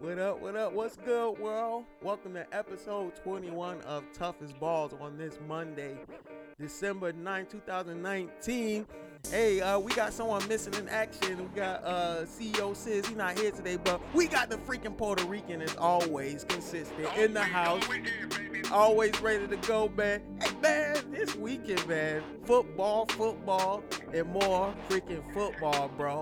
What up, what up, what's good, world? Welcome to episode 21 of Toughest Balls on this Monday, December 9, 2019. Hey, uh, we got someone missing in action. We got uh, CEO Sis, he's not here today, but we got the freaking Puerto Rican as always, consistent in the house. Always ready to go, man. Hey, man, this weekend, man, football, football, and more freaking football, bro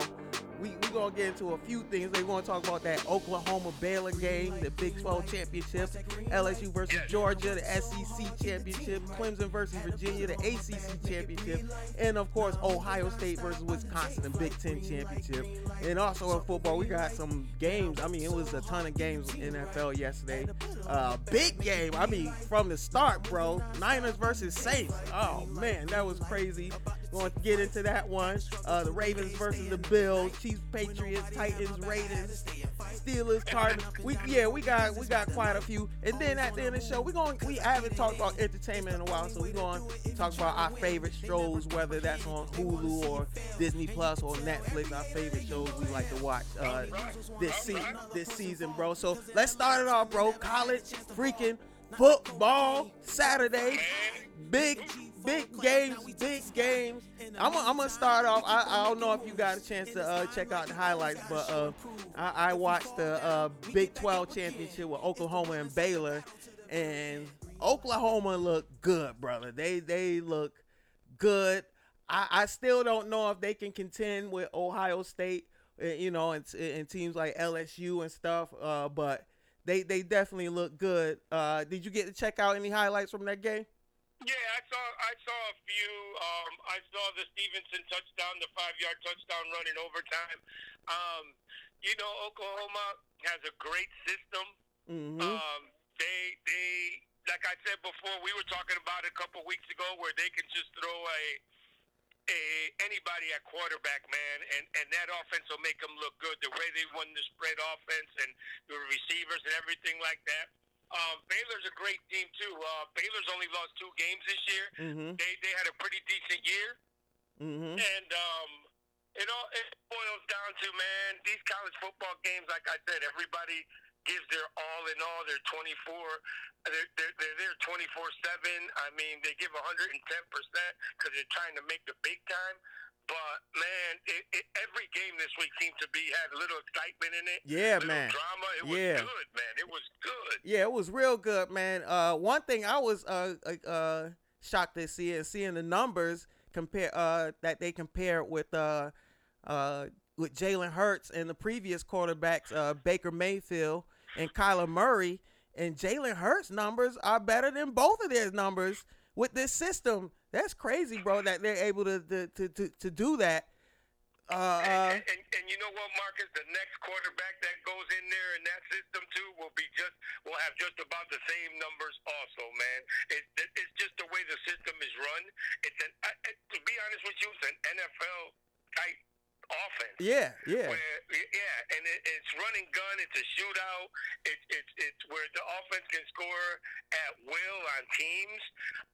we we gonna get into a few things. We're gonna talk about that Oklahoma Baylor game, the Big 12 championship, LSU versus Georgia, the SEC championship, Clemson versus Virginia, the ACC championship, and of course Ohio State versus Wisconsin, the Big Ten championship. And also in football, we got some games. I mean, it was a ton of games in NFL yesterday. Uh, big game. I mean, from the start, bro. Niners versus Saints. Oh man, that was crazy. Going to get into that one. Uh, the Ravens versus the Bills, Chiefs, Patriots, Titans, Raiders, Steelers, Cardinals. We yeah, we got we got quite a few. And then at the end of the show, we going we haven't talked about entertainment in a while, so we going to talk about our favorite shows, whether that's on Hulu or Disney Plus or Netflix. Our favorite shows we like to watch uh, this se- this season, bro. So let's start it off, bro. College freaking football Saturday, big big games, big games. I'm gonna start off. I, I, don't know if you got a chance to uh, check out the highlights, but uh, I, I, watched the uh, Big 12 championship with Oklahoma and Baylor, and Oklahoma looked good, brother. They they look good. I, I still don't know if they can contend with Ohio State, eh, you know, and, and teams like LSU and stuff. Uh, but they they definitely look good. Uh, did you get to check out any highlights from that game? Yeah, I saw I saw a few. Um, I saw the Stevenson touchdown, the five yard touchdown run in overtime. Um, you know, Oklahoma has a great system. Mm-hmm. Um, they they like I said before, we were talking about it a couple weeks ago where they can just throw a a anybody at quarterback, man, and and that offense will make them look good. The way they won the spread offense and the receivers and everything like that. Um, Baylor's a great team too. Uh, Baylor's only lost two games this year. Mm-hmm. They they had a pretty decent year, Mm-hmm. and um, it all it boils down to man these college football games. Like I said, everybody gives their all in all. They're twenty four. They're they're, they're there twenty four seven. I mean, they give one hundred and ten percent because they're trying to make the big time. But man, it, it, every game this week seemed to be had a little excitement in it. Yeah, man. Drama. It was Yeah. good, man. It was good. Yeah, it was real good, man. Uh, one thing I was uh, uh, uh shocked to see and seeing the numbers compare uh that they compare with uh uh with Jalen Hurts and the previous quarterbacks uh Baker Mayfield and Kyler Murray and Jalen Hurts numbers are better than both of their numbers with this system. That's crazy, bro. That they're able to to to, to, do that. Uh, uh, and, and, and you know what, Marcus? The next quarterback that goes in there in that system too will be just will have just about the same numbers. Also, man, it, it, it's just the way the system is run. It's an I, I- to be honest with you, it's an NFL type offense. yeah, yeah, Where, yeah, and it, it's running gun. It's a shootout. It's it's it's where the offense can score at will on teams.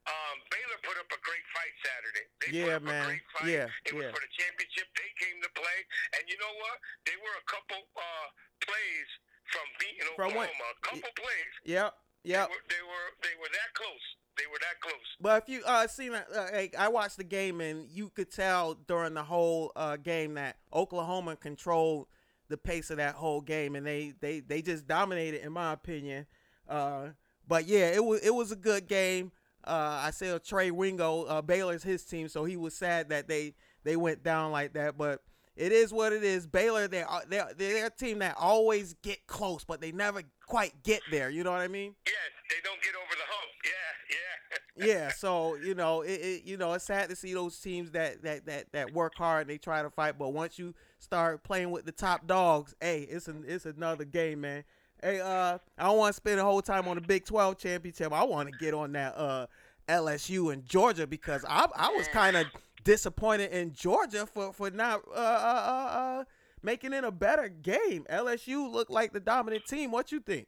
Um, Baylor put up a great fight Saturday. They Yeah, put up man. a great fight. Yeah, it was yeah. for the championship. They came to play, and you know what? They were a couple uh, plays from beating From what? Oklahoma. A couple plays. yep, They were, they were they were that close. They were that close. But if you uh seen uh, like, I watched the game and you could tell during the whole uh game that Oklahoma controlled the pace of that whole game and they they they just dominated in my opinion. Uh but yeah, it was it was a good game. Uh I said Trey Wingo, uh Baylor's his team, so he was sad that they they went down like that, but it is what it is. Baylor, they're, they're, they're a team that always get close, but they never quite get there. You know what I mean? Yes, they don't get over the hump. Yeah, yeah. yeah so you know it, it you know it's sad to see those teams that that that that work hard and they try to fight but once you start playing with the top dogs hey it's an it's another game man hey uh i don't want to spend the whole time on the big 12 championship i want to get on that uh lsu and georgia because i i was kind of disappointed in georgia for for not uh uh uh, uh making it a better game lsu looked like the dominant team what you think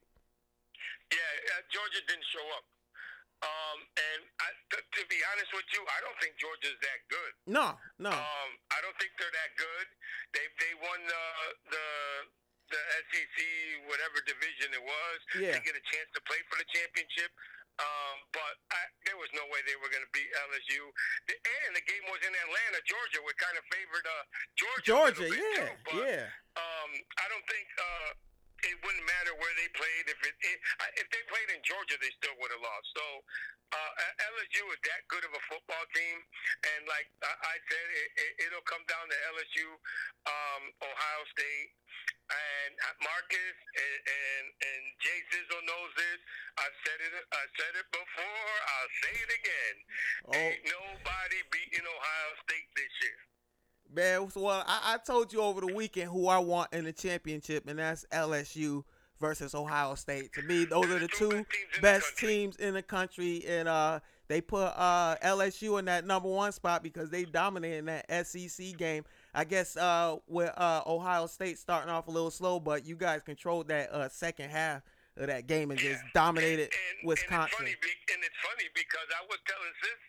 Yeah, uh, Georgia didn't show up. Um, and I, t- to be honest with you, I don't think Georgia's that good. no no Um, I don't think they're that good. They they won the the the SEC, whatever division it was, Yeah. to get a chance to play for the championship. Um, but I, there was no way they were going to beat LSU. The, and the game was in Atlanta, Georgia, which kind of favored uh, Georgia. Georgia, yeah, too, but, yeah. Um, I don't think uh, it wouldn't matter where they played. If it, it if they played in Georgia, they still would have lost. So uh, LSU is that good of a football team, and like I said, it, it, it'll come down to LSU, um, Ohio State, and Marcus and, and and Jay Sizzle knows this. I've said it. I said it before. I'll say it again. Oh. Ain't nobody beating Ohio State this year. Man, well, I, I told you over the weekend who I want in the championship, and that's LSU versus Ohio State. To me, those are the two best teams in the country, and uh, they put uh, LSU in that number one spot because they dominated that SEC game. I guess uh, with uh, Ohio State starting off a little slow, but you guys controlled that uh, second half of that game and just dominated and, and, Wisconsin. And it's, funny, and it's funny because I was telling Sis,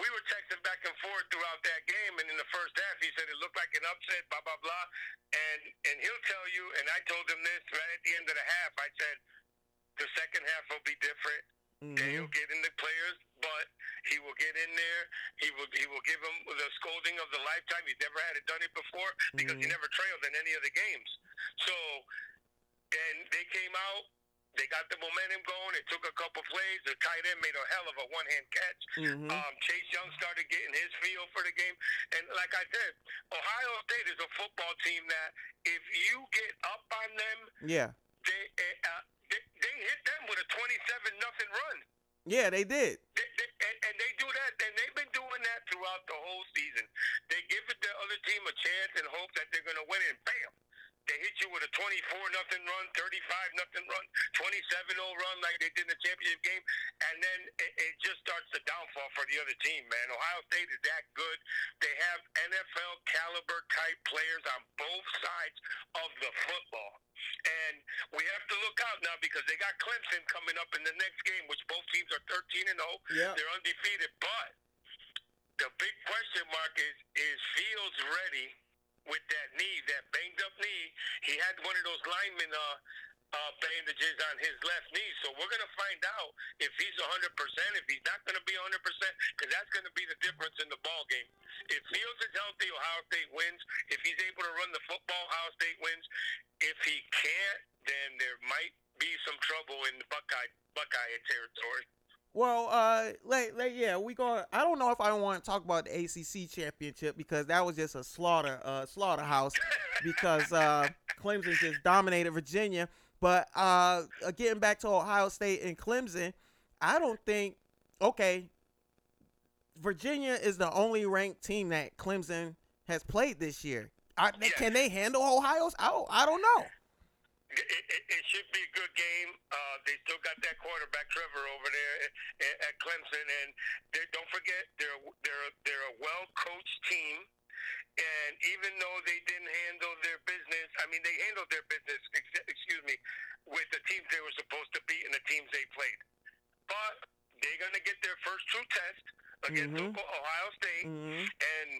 we were texting back and forth throughout that game, and in the first half, he said it looked like an upset, blah blah blah, and and he'll tell you, and I told him this right at the end of the half. I said the second half will be different. Mhm. He'll get in the players, but he will get in there. He will he will give them the scolding of the lifetime. He's never had it done it before because he Mhm. never trailed in any of the games. So, and they came out. They got the momentum going. It took a couple plays. The tight end made a hell of a one-hand catch. Mhm. Um, Chase Young started getting his feel for the game. And like I said, Ohio State is a football team that if you get up on them, Yeah, they uh, they, they hit them with a twenty-seven nothing run. yeah, they did. They, they, and, and they do that, and they've been doing that throughout the whole season. They give it the other team a chance and hope that they're going to win, and bam, they hit you with a 24 nothing run, 35 nothing run, 27 0 run like they did in the championship game, and then it, it just starts the downfall for the other team. Man, Ohio State is that good. They have NFL caliber type players on both sides of the football. And we have to look out now because they got Clemson coming up in the next game, which both teams are 13 and 0. Yeah. They're undefeated. But the big question mark is is Fields ready with that knee, that banged up knee? He had one of those lineman uh, uh, bandages on his left knee. So we're going to find out if he's 100%, if he's not going to be 100%, because that's going to be the difference in the ball game. If Fields is healthy, Ohio State wins. If he's able to run the football, Ohio State wins. If he can't, then there might be some trouble in the Buckeye Buckeye territory. Well, uh, like, like, yeah, we going I don't know if I want to talk about the ACC championship because that was just a slaughter, uh, slaughterhouse. because uh, Clemson just dominated Virginia. But uh, getting back to Ohio State and Clemson, I don't think. Okay, Virginia is the only ranked team that Clemson has played this year. Are, Yeah. Can they handle Ohio's? I don't, I don't know. It, it, it should be a good game. Uh, they still got that quarterback Trevor over there at, at Clemson, and they, don't forget they're they're they're a well coached team. And even though they didn't handle their business, I mean they handled their business. ex- Excuse me, with the teams they were supposed to beat and the teams they played. But they're gonna get their first true test against Mhm. Ohio State hmm and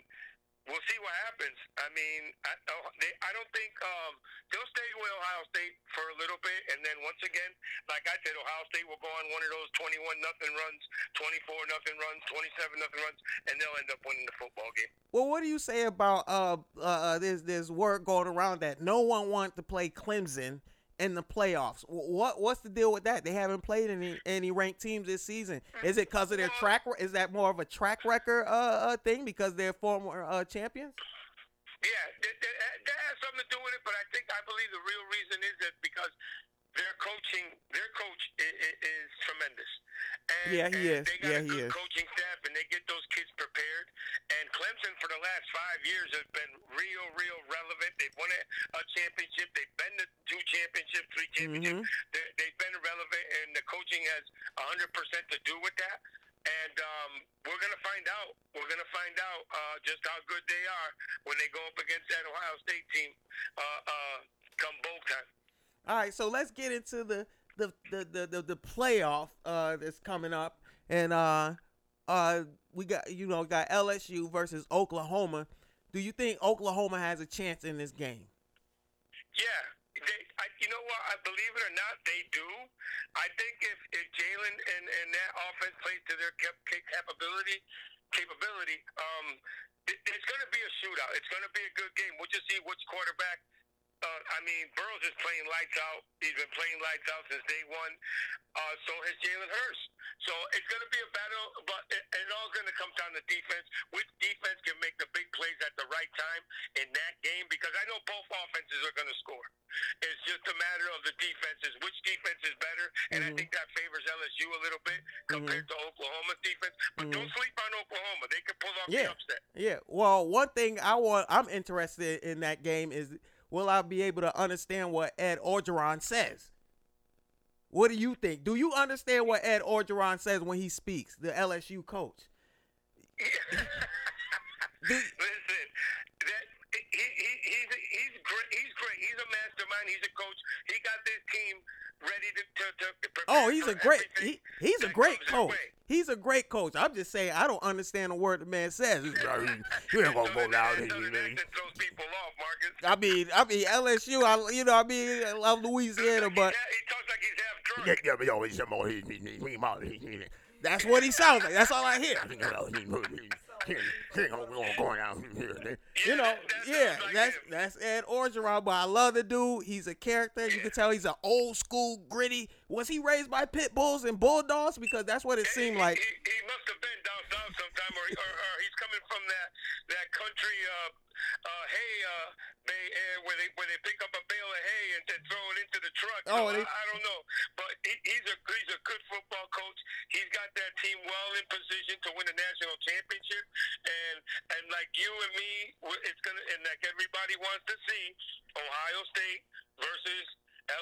we'll see what happens. I mean, I, oh, they, I don't think um, they'll stay with Ohio State for a little bit, and then once again, like I said, Ohio State will go on one of those twenty-one nothing runs, twenty-four nothing runs, twenty-seven nothing runs, and they'll end up winning the football game. Well, what do you say about uh, uh, there's there's word going around that no one wanted to play Clemson in the playoffs. What what's the deal with that? They haven't played any any ranked teams this season. Is it because of their track? Is that more of a track record uh, uh thing because they're former uh, champions? Yeah, that, that, that has something to do with it, but I think I believe the real reason is that because their coaching, their coach is, is tremendous. And, Yeah, he is. They got Yeah, a he good is. coaching staff, and they get those kids prepared. And Clemson, for the last five years, has been real, real relevant. They've won a, a championship. They've been to two championships, three championships. Mhm. They, they've been relevant, and the coaching has 100% to do with that. And um, we're going to find out. We're going to find out uh, just how good they are when they go up against that Ohio State team uh, uh, come bowl time. All right, so let's get into the the the the, the, the playoff uh, that's coming up, and uh, uh, we got you know got LSU versus Oklahoma. Do you think Oklahoma has a chance in this game? Yeah, they, I, you know what? I believe it or not, they do. I think if, if Jalen and, and that offense plays to their cap- capability, capability, um, it, it's going to be a shootout. It's going to be a good game. We'll just see which quarterback uh, I mean, Burrows is playing lights out. He's been playing lights out since day one. Uh, so has Jalen Hurts. So it's going to be a battle, but it, it all going to come down to defense. Which defense can make the big plays at the right time in that game? Because I know both offenses are going to score. It's just a matter of the defenses. Which defense is better? And mm-hmm. I think that favors LSU a little bit compared mm-hmm. to Oklahoma's defense. But mm-hmm. don't sleep on Oklahoma. They can pull off yeah. the upset. Yeah. Well, one thing I want, I'm interested in that game is will I be able to understand what Ed Orgeron says? What do you think? Do you understand what Ed Orgeron says when he speaks, the LSU coach? Listen, that he, he, he's he's great. He's great. He's a mastermind. He's a coach. He got this team ready to, to, to Oh, he's a great he, he's a great coach. He's a great coach. I'm just saying I don't understand a word the man says. he ain't gonna go down I mean, I mean LSU. I you know I mean I love Louisiana, but he talks like he's half drunk. That's what he sounds like. That's all I hear. Going out here. You know, yeah, that's that's Ed Orgeron, but I love the dude. He's a character. You can tell he's an old school, gritty. Was he raised by pit bulls and bulldogs? Because that's what it seemed like. He, he, he must have been down south sometime, or, or, or he's coming from that that country. Uh, uh, hay uh, they, uh, where they where they pick up a bale of hay and, and throw it into the truck. Oh, so they, I, I don't know, but he, he's a he's a good football coach. He's got that team well in position to win a national championship, and and like you and me, it's gonna and like everybody wants to see Ohio State versus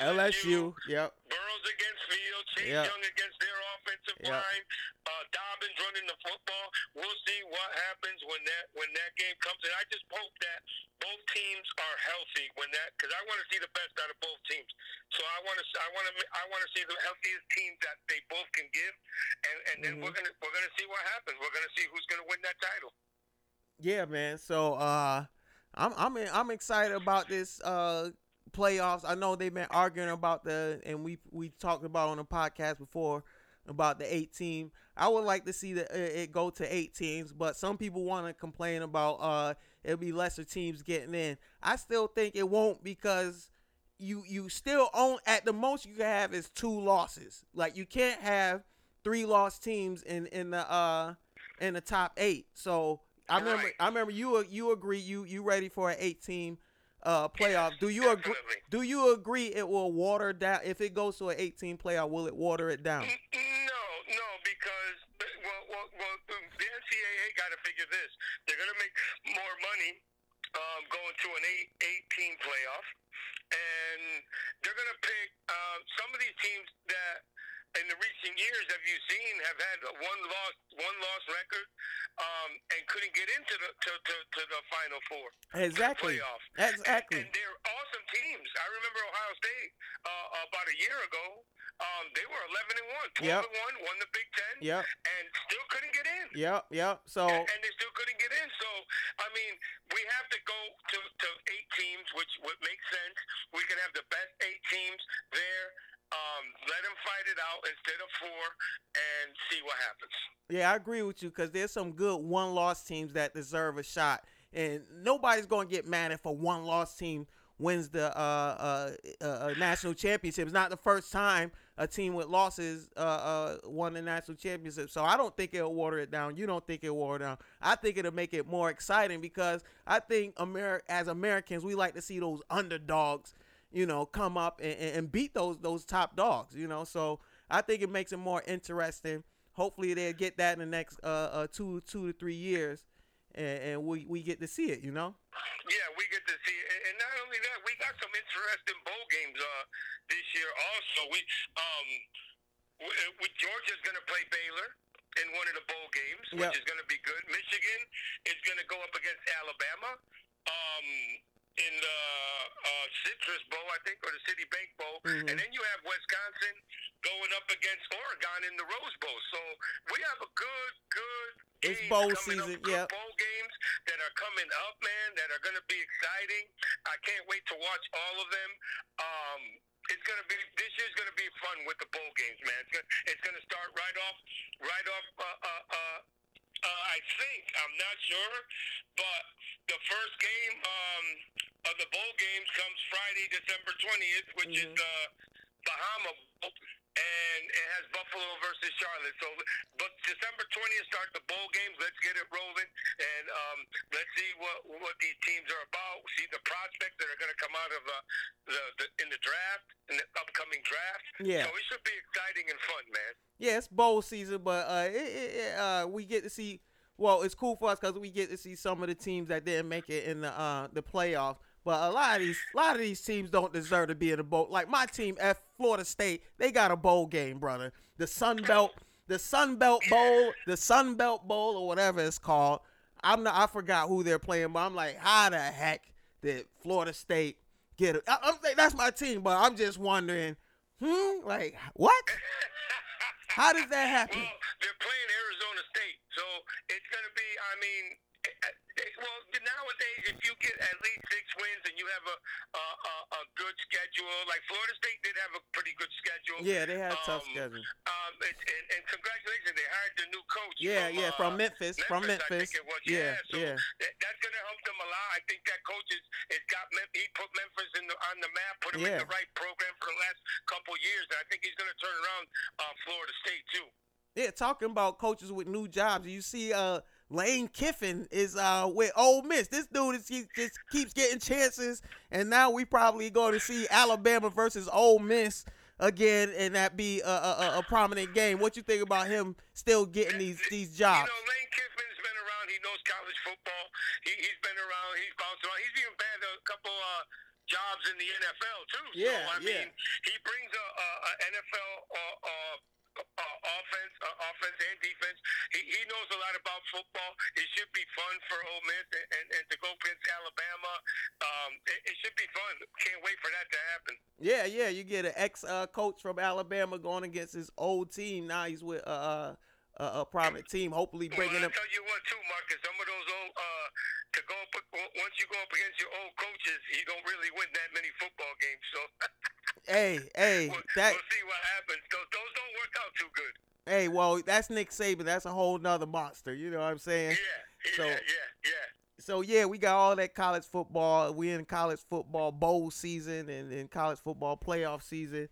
LSU, yep. Burrows against Field, Chase yep. Young against their offensive yep. line, uh, Dobbins running the football. We'll see what happens when that when that game comes. And I just hope that both teams are healthy when that because I want to see the best out of both teams. So I want to I want to I want to see the healthiest team that they both can give, and and then mm-hmm. we're gonna we're gonna see what happens. We're gonna see who's gonna win that title. Yeah, man. So uh, I'm I'm I'm excited about this uh playoffs. I know they've been arguing about the, and we we talked about on the podcast before about the eight team. I would like to see the, uh, it go to eight teams, but some people want to complain about uh it'll be lesser teams getting in. I still think it won't because you you still own at the most you can have is two losses. Like you can't have three lost teams in in the uh in the top eight. So I remember I remember you you agree you you ready for an eight team uh, playoff. Yes, do you agree? Do you agree it will water down if it goes to an 18 playoff? Will it water it down? No, no, because well, well, well the NCAA got to figure this. They're going to make more money um, going to an eight eight team playoff, and they're going to pick uh, some of these teams that in the recent years have you seen have had one loss one loss record um, and couldn't get into the to, to, to the final four. Exactly. Playoff. Exactly. And, and, they're awesome teams. I remember Ohio State uh, about a year ago um, they were 11 and 1 12 yep. and 1 won the Big Ten yep. and still couldn't get in. Yep yep. So and, and, they still couldn't get in. So I mean we have to go to, to eight teams which would make sense. We can have the best eight teams there um, let them fight it out instead of four and see what happens. Yeah, I agree with you because there's some good one loss teams that deserve a shot. And nobody's to get mad if a one loss team wins the uh, uh, uh, national championship. It's not the first time a team with losses uh, uh, won the national championship. So I don't think it'll water it down. You don't think it'll water it down. I think it'll make it more exciting because I think Amer- as Americans, we like to see those underdogs you know, come up and, and beat those those top dogs. You know, so I think it makes it more interesting. Hopefully, they'll get that in the next uh, uh two two to three years, and, and, we we get to see it. You know. Yeah, we get to see it, and not only that, we got some interesting bowl games uh this year. Also, we um, with Georgia's going to play Baylor in one of the bowl games, which yep. is going to be good. Michigan is going to go up against Alabama. Um, in the uh, Citrus Bowl, I think, or the Citibank Bowl, mm-hmm. and then you have Wisconsin going up against Oregon in the Rose Bowl. So we have a good, good it's bowl season. Yeah. bowl games that are coming up, man, that are going to be exciting. I can't wait to watch all of them. Um, it's gonna be this year's gonna be fun with the bowl games, man. It's gonna, it's gonna start right off, right off. Uh, uh, uh, uh, I think I'm not sure, but the first game um, of the bowl games comes Friday, December 20th, which is Mhm. the Bahama Bowl, and it has Buffalo versus Charlotte. So, but December 20th start the bowl games. Let's get it rolling, and um, let's see what what these teams are about. See the prospects that are going to come out of uh, the, the in the draft, in the upcoming draft. Yeah. So it should be exciting and fun, man. Yeah, it's bowl season, but uh, it, it, uh, we get to see. Well, it's cool for us because we get to see some of the teams that didn't make it in the uh, the playoffs. But a lot of these, a lot of these teams don't deserve to be in a bowl. Like my team, F Florida State, they got a bowl game, brother. The Sun Belt, the Sun Belt Bowl, the Sun Belt Bowl, or whatever it's called. I'm not. I forgot who they're playing, but I'm like, how the heck did Florida State get it? I'm that's my team, but I'm just wondering, hmm, like what? How does that happen? Well, they're playing Arizona State, so it's to be. I mean, well, nowadays, if you get at least six wins and you have a a, a, a good schedule, like Florida State did have a pretty good schedule. Yeah, they had a tough Um, schedule. Um, and, and, and congratulations, they hired the new coach. Yeah, from, yeah, uh, from Memphis, from I Memphis. think it was. Yeah, so yeah. That, that's going to help them a lot. I think that coach is, is got he put Memphis in the, on the map, put him Yeah. in the right program for the last couple years. And I think he's going to turn around uh, Florida State too. Yeah, talking about coaches with new jobs. You see, uh, Lane Kiffin is uh with Ole Miss. This dude is he just keeps getting chances, and now we probably going to see Alabama versus Ole Miss again, and that be a, a, a- prominent game. What you think about him still getting these these jobs? You know, Lane Kiffin's been around. He knows college football. He, he's been around. He's bounced around. He's even had a couple uh, jobs in the NFL too. Yeah, so, I yeah. mean, he brings a, a, a NFL uh, uh, uh, offense, uh, offense and defense. He, he knows a lot about football. It should be fun for Ole Miss and, and, and to go against Alabama. Um, it, it should be fun. Can't wait for that to happen. Yeah, yeah. You get an ex uh, coach from Alabama going against his old team. Now he's with uh, uh, a private team. Hopefully bringing well, him. I tell you what, too, Marcus. Some of those old, uh, to go up once you go up against your old coaches, you don't really win that many football games. So Hey, hey, we'll, that we'll see what happens. Those, those don't work out too good. Hey, well, that's Nick Saban. That's a whole nother monster. You know what I'm saying? Yeah, So- yeah, yeah, yeah. So yeah, we got all that college football. We in college football bowl season and in college football playoff season.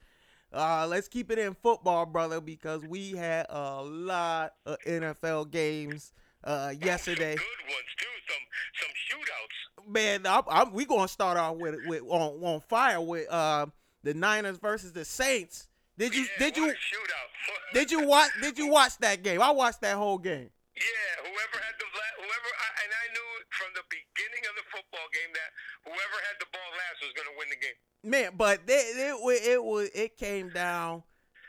Uh, let's keep it in football, brother, because we had a lot of NFL games uh, yesterday. Some good ones too. Some some shootouts. Man, I'm, I'm, we gonna start off with with on, on fire with uh, the Niners versus the Saints. Did you yeah, did you shootout? did you watch did you watch that game? I watched that whole game. Yeah, whoever had the whoever, I, and I knew from the beginning of the football game that whoever had the ball last was going to win the game. man but it, it, wa- it was it came down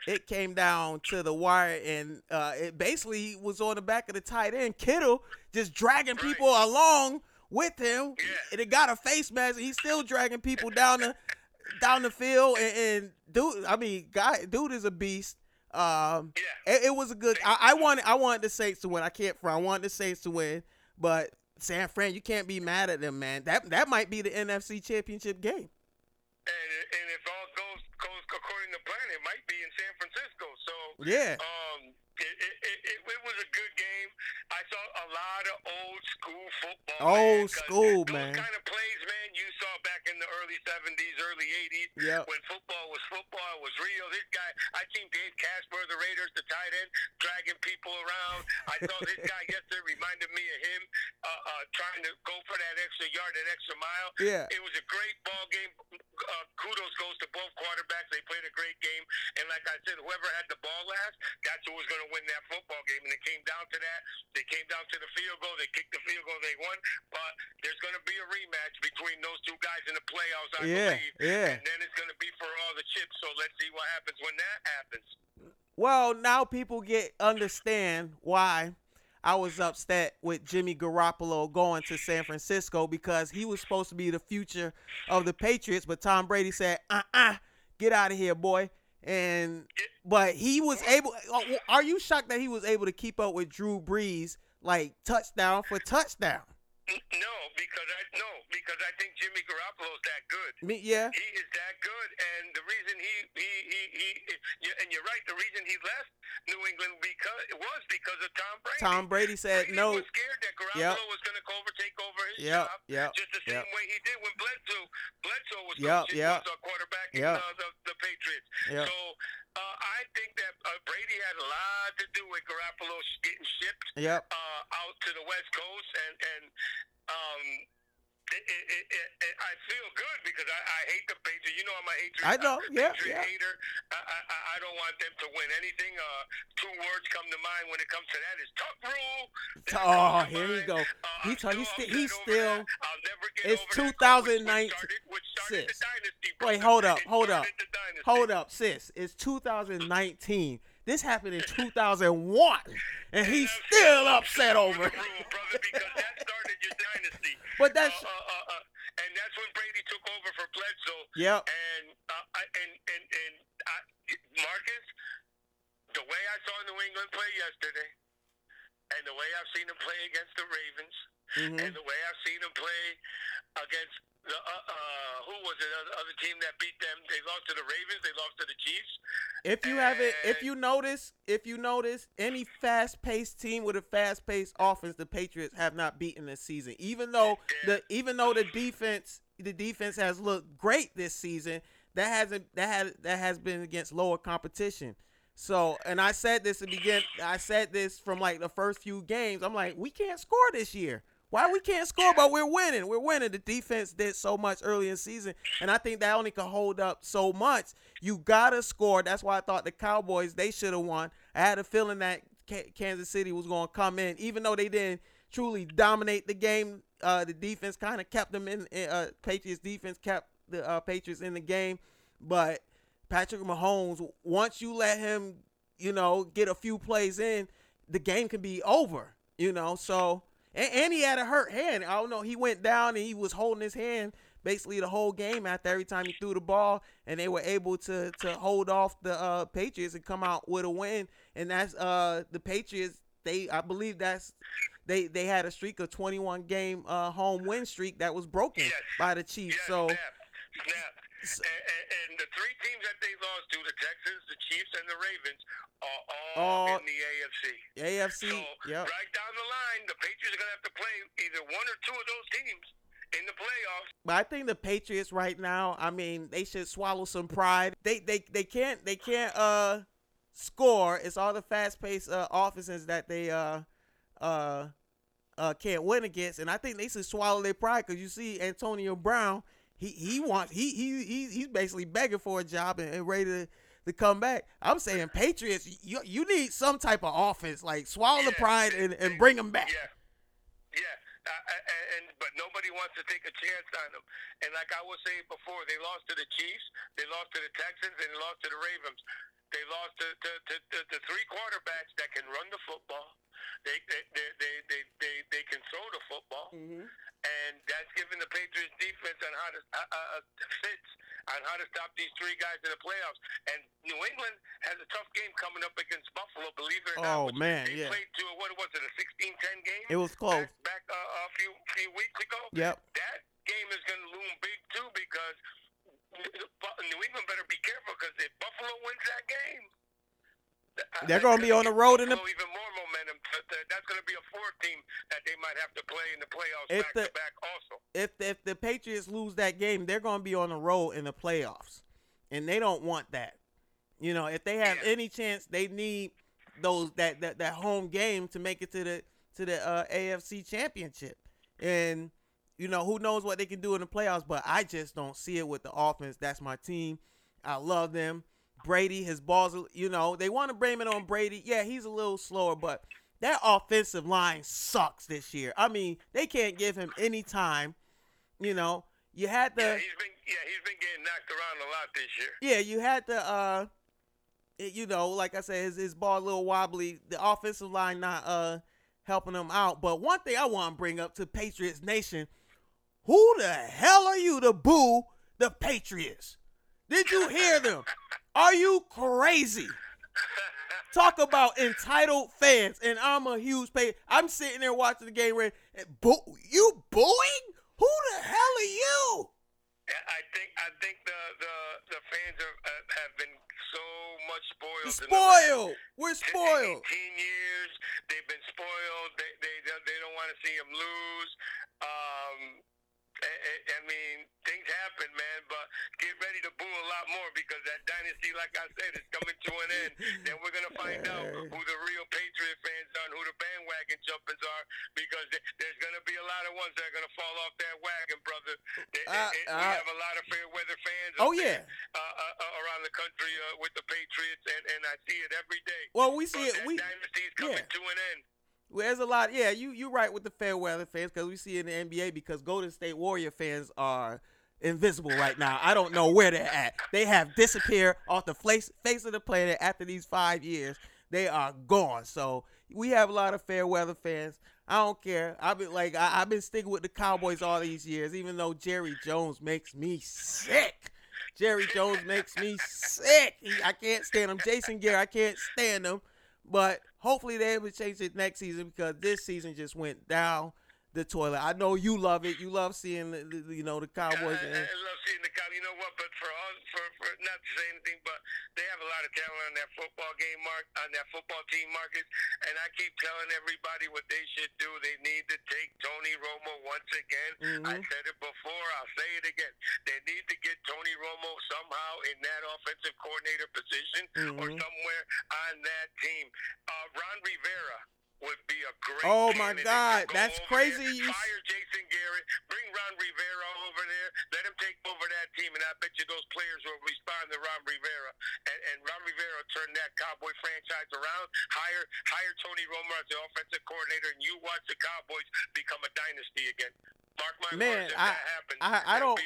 it came down to the wire and uh it basically was on the back of the tight end kittle just dragging Right. people along with him Yeah. and it got a face mask and he's still dragging people down the down the field and, and dude i mean guy dude is a beast um Yeah. it, it was a good I, I wanted i wanted the saints to win i can't front i wanted the saints to win but san fran you can't be mad at them man that that might be the nfc championship game And and if all goes goes according to plan, it might be in San Francisco. So yeah um, it, it, it, it, was a good game. I saw a lot of old school football. Old man, school, man. kind of plays, man, you saw back in the early '70s, early '80s. Yep. When football was football, it was real. This guy, I seen Dave Casper, the Raiders, the tight end, dragging people around. I saw this guy yesterday reminded me of him, uh, uh, trying to go for that extra yard, that extra mile. Yeah. It was a great ball game. Uh, kudos goes to both quarterbacks. They played a great game. And like I said, whoever had the ball last, that's who was going to win that football game. And it came down to that. They came down to the field goal. They kicked the field goal. They won. But there's going to be a rematch between those two guys in the playoffs, I Yeah, believe. yeah. And then it's going to be for all the chips. So let's see what happens when that happens. Well, now people get understand why I was upset with Jimmy Garoppolo going to San Francisco because he was supposed to be the future of the Patriots, but Tom Brady said, "Uh-uh, get out of here, boy." And but he was able. Are you shocked that he was able to keep up with Drew Brees like touchdown for touchdown. No, because I no, because I think Jimmy Garoppolo's that good. Me, yeah, He is that good, and the reason he he he, he and you're right. The reason he left New England because it was because of Tom Brady. Tom Brady said Brady no. was scared that Garoppolo Yep. was going to over, take over his Yep, job, yep, just the same yep. way he did when Bledsoe Bledsoe was Yep, coaching, yep. was a quarterback in uh, the, the Patriots. Yep. So uh, I think that uh, Brady had a lot to do with Garoppolo getting shipped Yep. uh, out to the West Coast, and and um, it, it, it, it, it, I feel good because I, I hate the Patriots. You know I'm a Patriot. I know, yeah, Patriot yeah. hater. I, I, I- don't want them to win anything. Uh, two words come to mind when it comes to that is tuck rule. That Oh, here we go. Uh, He t- he's still he's still- I'll never get it's over 2019 started- which started the sis. Wait, hold up, hold up, started the dynasty. hold up, sis. It's 2019. This happened in 2001, and he's still upset over it. rule, brother, because that started your dynasty. But that's uh, uh, uh, uh, and that's when Brady took over for Bledsoe. yep. And uh, I, and and and I, Marcus, the way I saw New England play yesterday, and the way I've seen them play against the Ravens, Mhm. and the way I've seen them play against the uh, uh, who was it other, other team that beat them? They lost to the Ravens. They lost to the Chiefs. If you haven't, if you notice, if you notice, any fast-paced team with a fast-paced offense, the Patriots have not beaten this season. Even though the even though the defense, the defense has looked great this season, that hasn't that has that has been against lower competition. So, and I said this to begin. I said this from like the first few games. I'm like, we can't score this year. Why we can't score, but we're winning. We're winning. The defense did so much early in season, and I think that only can hold up so much. You gotta score. That's why I thought the Cowboys they should have won. I had a feeling that Ka- Kansas City was to come in, even though they didn't truly dominate the game. Uh, the defense kind of kept them in. in, Uh, Patriots defense kept the uh, Patriots in the game, but Patrick Mahomes, once you let him, you know, get a few plays in, the game can be over. You know, so and, and he had a hurt hand. I don't know. He went down and he was holding his hand basically the whole game after every time he threw the ball, and they were able to to hold off the uh, Patriots and come out with a win. And that's uh the Patriots. They I believe that's they they had a streak of 21 game uh, home win streak that was broken Yes. by the Chiefs. Yes, so snap, snap. And, and, and the three teams that they lost to, the Texans, the Chiefs, and the Ravens, are all All- in the AFC. AFC, So yep. right down the line, the Patriots are gonna have to play either one or two of those teams in the playoffs. But I think the Patriots right now, I mean, they should swallow some pride. They they they can't they can't uh score. It's all the fast paced uh offenses that they uh uh uh can't win against. And I think they should swallow their pride because you see Antonio Brown, he he wants he he, he he's basically begging for a job and, and ready to to come back. I'm saying Patriots, you you need some type of offense, like swallow the pride and, and bring them back. Yeah, yeah. And but nobody wants to take a chance on them. And like I was saying before, they lost to the Chiefs, they lost to the Texans, and they lost to the Ravens. They lost to, to, to, to, to three quarterbacks that can run the football. They they they they they, they, can throw the football, Mm-hmm. and that's giving the Patriots defense on how to uh, uh, uh, fits on how to stop these three guys in the playoffs. And New England has a tough game coming up against Buffalo. Believe it or not, Oh, man, they yeah. played to what was it a 16-10 game? It was close. back, back uh, a few few weeks ago. Yep. That game is going to loom big too because New England better be careful because if Buffalo wins that game, They're gonna be on the road in the- even more momentum. That's going to be a fourth team that they might have to play in the playoffs If back the- to. Also, if if the Patriots lose that game, they're going to be on the road in the playoffs, and they don't want that. You know, if they have Yeah. any chance, they need those that, that that home game to make it to the to the uh, AFC Championship, and you know who knows what they can do in the playoffs. But I just don't see it with the offense. That's my team. I love them. Brady, his balls, you know, they want to blame it on Brady. Yeah, he's a little slower, but that offensive line sucks this year. I mean, they can't give him any time. You know, you had the yeah, he's been yeah he's been getting knocked around a lot this year. yeah, you had the uh you know, like I said, his, his ball a little wobbly. The offensive line not uh helping him out. But one thing I want to bring up to Patriots Nation, who the hell are you to boo the Patriots? Did you hear them? Are you crazy? Talk about entitled fans, and I'm a huge pay. I'm sitting there watching the game, and boo, you booing? Who the hell are you? I think I think the the, the fans have, have been so much spoiled. Spoiled. We're spoiled. 18 years, they've been spoiled. They they they don't want to see him lose. Um, I, I mean, things happen, man, but get ready to boo a lot more because that dynasty, like I said, is coming to an end. then we're going to find out who the real Patriot fans are and who the bandwagon jumpers are because there's going to be a lot of ones that are going to fall off that wagon, brother. Uh, uh, we have a lot of fair weather fans oh, yeah. There, uh, uh, uh, around the country uh, with the Patriots, and, and I see it every day. Well, we see but it. We, dynasty is coming yeah. to an end. There's a lot. Yeah, you you right with the fair weather fans because we see in the NBA because Golden State Warrior fans are invisible right now. I don't know where they're at. They have disappeared off the face face of the planet after these five years. They are gone. So we have a lot of fair weather fans. I don't care. I've been like I, have been sticking with the Cowboys all these years, even though Jerry Jones makes me sick. Jerry Jones makes me sick. He, I can't stand him. Jason Garrett, I can't stand him. But hopefully they able to change it next season because this season just went down the toilet. I know you love it. You love seeing the, the you know the Cowboys. I, I, I love seeing the Cowboys. You know what? But for us, for, for not to say anything, but they have a lot of talent on that football game, mark on that football team, Marcus. And I keep telling everybody what they should do. They need to take Tony Romo once again. Mm-hmm. I said it before. I'll say it again. They need to get Tony Romo somehow in that offensive coordinator position mm-hmm. or somewhere on that team. Uh, Ron Rivera would be a great. Oh my God, that's crazy! There, fire Jason Garrett, bring Ron Rivera over there, let him take over that team, and I bet you those players will respond to Ron Rivera, and, and Ron Rivera turn that Cowboy franchise around. Hire hire Tony Romo as the offensive coordinator, and you watch the Cowboys become a dynasty again. Mark my Man, words, I, happens, I, I don't.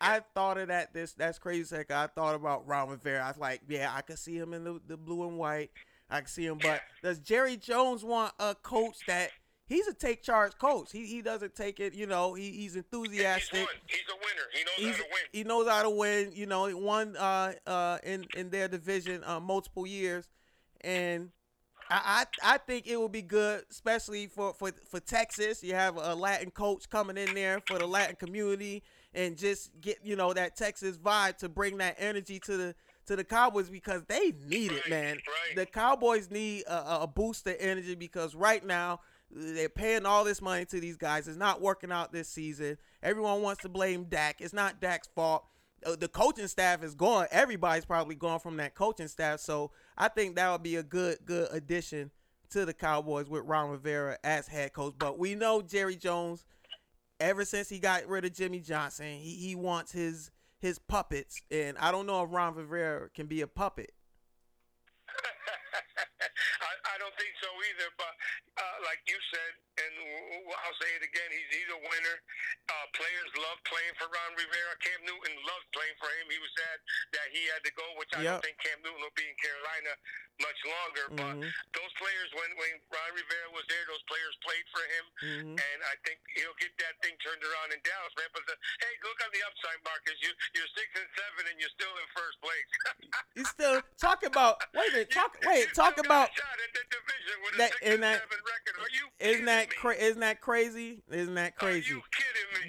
I thought of that. This that's crazy. Like I thought about Ron Rivera. I was like, yeah, I could see him in the, the blue and white. I can see him. But does Jerry Jones want a coach that he's a take charge coach? He he doesn't take it. You know, he, he's enthusiastic. He's, he's a winner. He knows he's, how to win. He knows how to win. You know, he won uh uh in in their division uh, multiple years, and. I, I, I think it would be good, especially for, for, for Texas. You have a Latin coach coming in there for the Latin community and just get you know that Texas vibe to bring that energy to the to the Cowboys because they need it, man. Right. The Cowboys need a, a boost of energy because right now they're paying all this money to these guys. It's not working out this season. Everyone wants to blame Dak. It's not Dak's fault. Uh, the coaching staff is gone. Everybody's probably gone from that coaching staff. So I think that would be a good, good addition to the Cowboys with Ron Rivera as head coach. But we know Jerry Jones, ever since he got rid of Jimmy Johnson, he, he wants his his puppets, and I don't know if Ron Rivera can be a puppet. I, I don't think so either. But uh, like you said, and I'll say it again, he's he's a winner. Uh, players love playing for Ron Rivera. Cam Newton loved playing for him. He was sad that he had to go, which I yep. don't think Cam Newton will be in Carolina much longer. Mm-hmm. But those players, when when Ron Rivera was there, those players played for him, mm-hmm. and I think he'll get that thing turned around in Dallas, man. But the, hey, look on the upside, Marcus. You you're six and seven, and you're still in first place. you still talk about wait a minute, talk wait talk about about that, isn't that, isn't that cra- isn't that crazy? Isn't that crazy?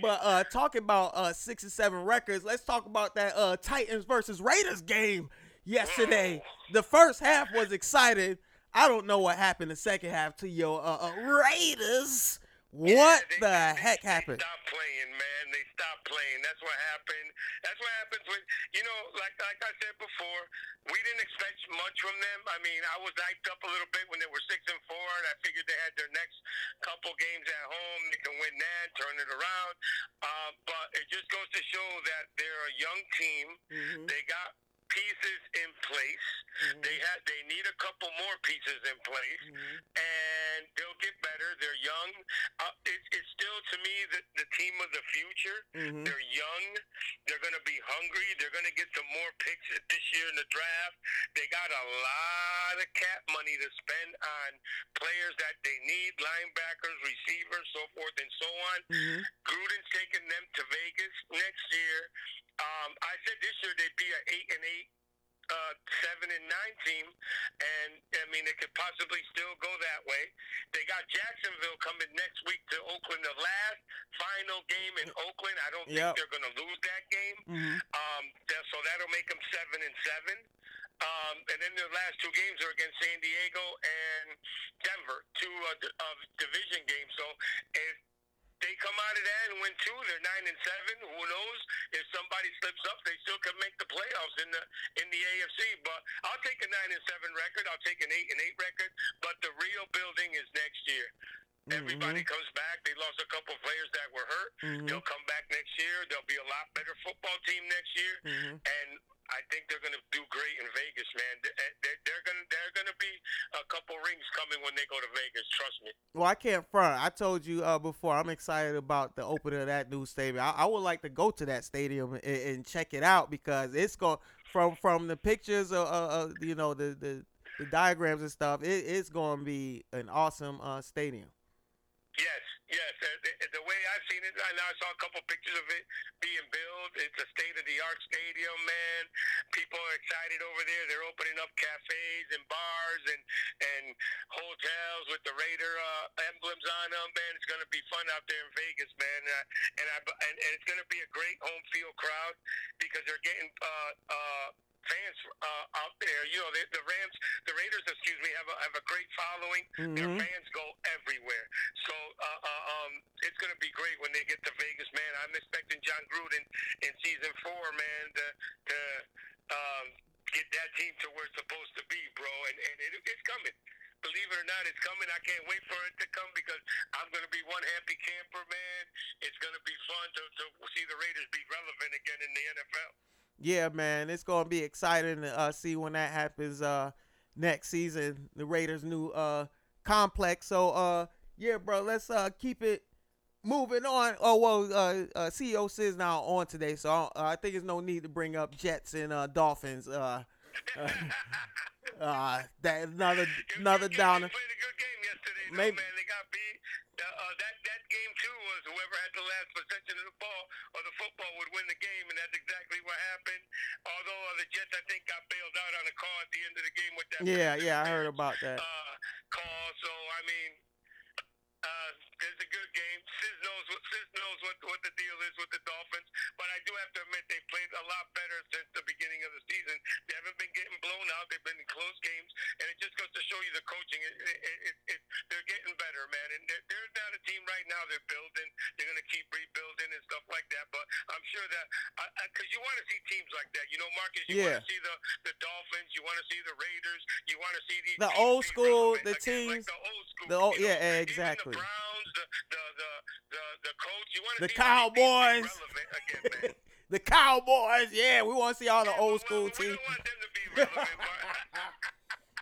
But uh, talking about uh six and seven records, let's talk about that uh Titans versus Raiders game yesterday. Whoa. The first half was exciting. I don't know what happened the second half to your uh, uh Raiders. What yeah, they, the they, heck they happened? Stop playing, man. They stopped playing. That's what happened. That's what happens when you know, like like I said before, we didn't expect much from them. I mean, I was hyped up a little bit when they were six and four, and I figured they had their next couple games at home. They can win that, turn it around. Uh, but it just goes to show that they're a young team. Mm-hmm. They got pieces in place. Mm-hmm. They had they need a couple more pieces in place, mm-hmm. and they'll get better. They're young. Uh, it, it's still to me the, the team of the future. Mm-hmm. They're young. They're going to be hungry. They're going to get some more picks this year in the draft. They got a lot of cap money to spend on players that they need, linebackers, receivers, so forth and so on. Mm-hmm. Gruden's taking them to Vegas next year. Um, I said this year they'd be an eight and eight uh, seven and nine team, and I mean it could possibly still go that way. They got Jacksonville coming next week to Oakland, the last final game in Oakland. I don't Yep. think they're going to lose that game. Mhm. Um, that, so that'll make them seven and seven. Um, and then the last two games are against San Diego and Denver, two uh, d- uh, division games. So if they come out of that and win two, they're nine and seven. Who knows? If somebody slips up, they still can make the playoffs in the in the AFC. But I'll take a nine and seven record. I'll take an eight and eight record. But the real building is next year. Everybody Mhm. comes back. They lost a couple players that were hurt. Mhm. They'll come back next year. They'll be a lot better football team next year, Mhm. and I think they're going to do great in Vegas, man. They- They're, they're going to they're going to be a couple rings coming when they go to Vegas. Trust me. Well, I can't front. I told you uh, before. I'm excited about the opening of that new stadium. I, I would like to go to that stadium and, and check it out because it's going from from the pictures of, of you know the, the the diagrams and stuff. It, it's going to be an awesome uh, stadium. Yes, yes. Uh, The, the way I've seen it, I know I saw a couple pictures of it being built. It's a state of the art stadium, man. People are excited over there. They're opening up cafes and bars and and hotels with the Raider uh, emblems on them, man. It's gonna be fun out there in Vegas, man. Uh, and I and, and it's gonna be a great home field crowd because they're getting uh uh fans uh, out there. You know, the, the Rams, the Raiders, excuse me, have a have a great following. Their Mhm. fans go everywhere. So uh, uh, um, it's going to be great when they get to Vegas, man. I'm expecting Jon Gruden in season four, man, to, to um, get that team to where it's supposed to be, bro. And, and it, it's coming. Believe it or not, it's coming. I can't wait for it to come because I'm going to be one happy camper, man. It's going to be fun to, to see the Raiders be relevant again in the NFL. Yeah, man, it's gonna be exciting to uh, see when that happens uh, next season. The Raiders' new uh, complex. So, uh, yeah, bro, let's uh, keep it moving on. Oh well, uh, uh, CEO Sis now on today, so I think there's no need to bring up Jets and uh, Dolphins. Uh, uh, uh, that another another downer. They played a good game yesterday, though, man. They got beat. Uh, uh, that that game too was whoever had the last possession of the ball or the football would win the game, and that's exactly what happened. Although uh, the Jets, I think, got bailed out on a call at the end of the game with that. Yeah, yeah, I heard about that. Uh, call. So I mean, uh, it's a good game. Sis knows what Sis knows what what the deal is with the Dolphins, but I do have to admit they played a lot better since the beginning of the season. They haven't been getting blown out. They've been in close games, and it just goes to show you the coaching. It, it, it, it, they're getting better, man. And they're, they're not a team right now. They're building. They're going to keep rebuilding and stuff like that. But I'm sure that because you want to see teams like that, you know, Marcus. You Yeah. want to see the the Dolphins. You want to see the Raiders. You want to see these The old school, the again, like teams- the old school. the old- know, yeah, even exactly. the Browns, the the the the, the coach. You want to The see Cowboys. relevant again, man. the Cowboys, yeah, we want to see all the Yeah, old school teams. don't want them to be relevant, but.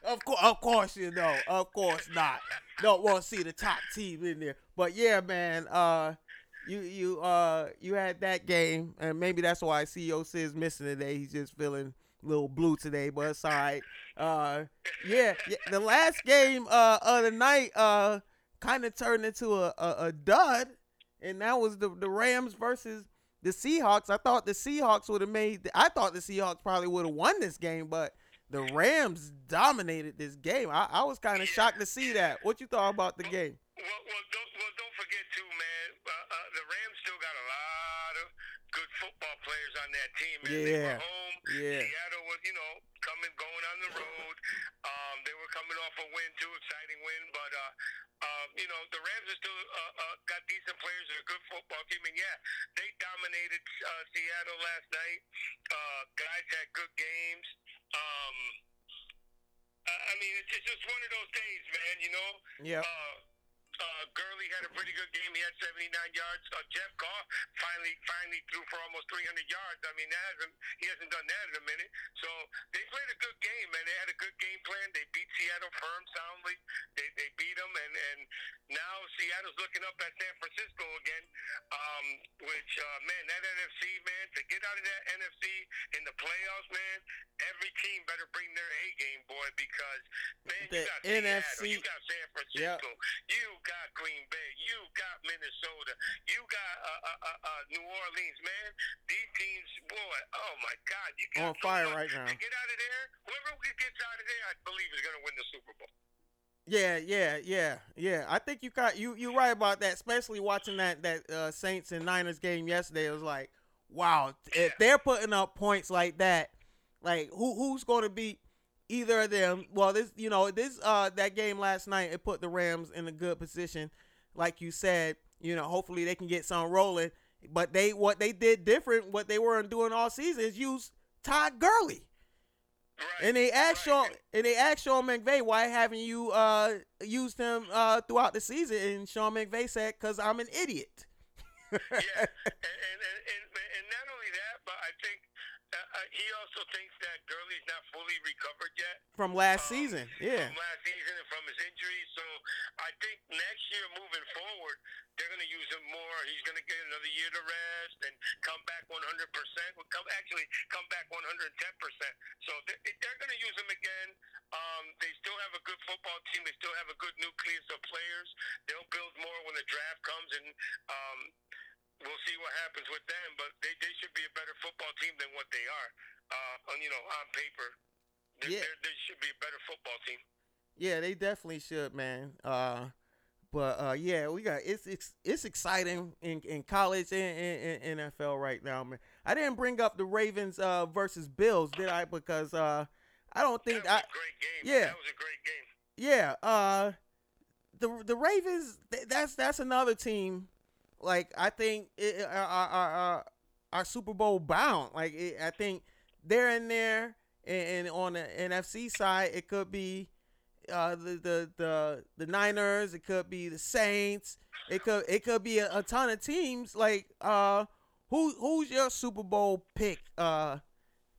Of course, of course, you know, of course not. Don't want to see the top team in there, but yeah, man. Uh, you you uh you had that game, and maybe that's why CEO Sid's missing today. He's just feeling a little blue today, but it's all right. Uh, yeah, yeah the last game uh of the night uh kind of turned into a, a a dud, and that was the the Rams versus the Seahawks. I thought the Seahawks would have made. I thought the Seahawks probably would have won this game, but the Rams dominated this game. I, I was kind of shocked to see that. What you thought about the game? Well, well, don't, well, don't forget too, man. Uh, uh, the Rams still got a lot of good football players on that team. Man. They Yeah. were home. Yeah. Seattle was, you know, coming, going on the road. Um, they were coming off a win too, exciting win. But uh, um, you know, the Rams are still uh, uh, got decent players. They're a good football team, and yeah, they dominated uh, Seattle last night. Uh, guys had good games. Um, I mean, it's just, one of those days, man. You know. Yeah. Uh, Gurley had a pretty good game. He had 79 yards. Uh, Jeff Carr finally finally threw for almost 300 yards. I mean, that hasn't, he hasn't done that in a minute. So they played a good game, man. They had a good game plan. They beat Seattle firm soundly. They they beat them, and and now Seattle's looking up at San Francisco again. Um, which uh, man, that NFC man to get out of that NFC in the playoffs, man. Every team better bring their A game, boy, because man, The you got NFC Seattle, you got San Francisco, you got Green Bay, you got Minnesota, you got uh, uh, uh, uh, New Orleans, man. These teams, boy, oh my God, you got On so fire much. right now. To get out of there whoever gets out of there, I believe is going to win the Super Bowl. Yeah, yeah, yeah, yeah. I think you got you you right about that. Especially watching that that uh, Saints and Niners game yesterday, it was like, wow, if they're putting up points like that, like who who's going to beat either of them? Well, this you know this uh that game last night it put the Rams in a good position, like you said. You know, hopefully they can get some rolling. But they what they did different, what they weren't doing all season, is use Todd Gurley. Right. And they asked Sean and they asked Sean McVay why haven't you uh used him uh throughout the season and Sean McVay said cuz I'm an idiot. yeah, and, and, and, and, not only that, but I think uh, uh, he also thinks that Gurley's not fully recovered yet. From last um, season. Yeah. From last season and from his injury. So I think next year moving forward, they're going to use him more. He's going to get another year to rest and come back 100%. Well, come Actually, come back 110%. So they- they're going to use him again. Um, they still have a good football team. They still have a good nucleus of players. They'll build more when the draft comes, and um, we'll see what happens with them. But they, they should be a better football team than what they are. Uh, on you know, on paper, they Yeah. they're they should be a better football team. Yeah, they definitely should, man. Uh but uh yeah, we got it's it's, it's exciting in, in college and in, NFL right now, man. I didn't bring up the Ravens uh versus Bills, did I? Because uh I don't think that I was a great game. yeah. that was a great game. Yeah, uh the the Ravens th- that's that's another team like I think it, our, our, our Super Bowl bound. Like it, I think they're in there and, and on the NFC side it could be uh the, the the the Niners, it could be the Saints, it could it could be a, a ton of teams like uh who who's your Super Bowl pick uh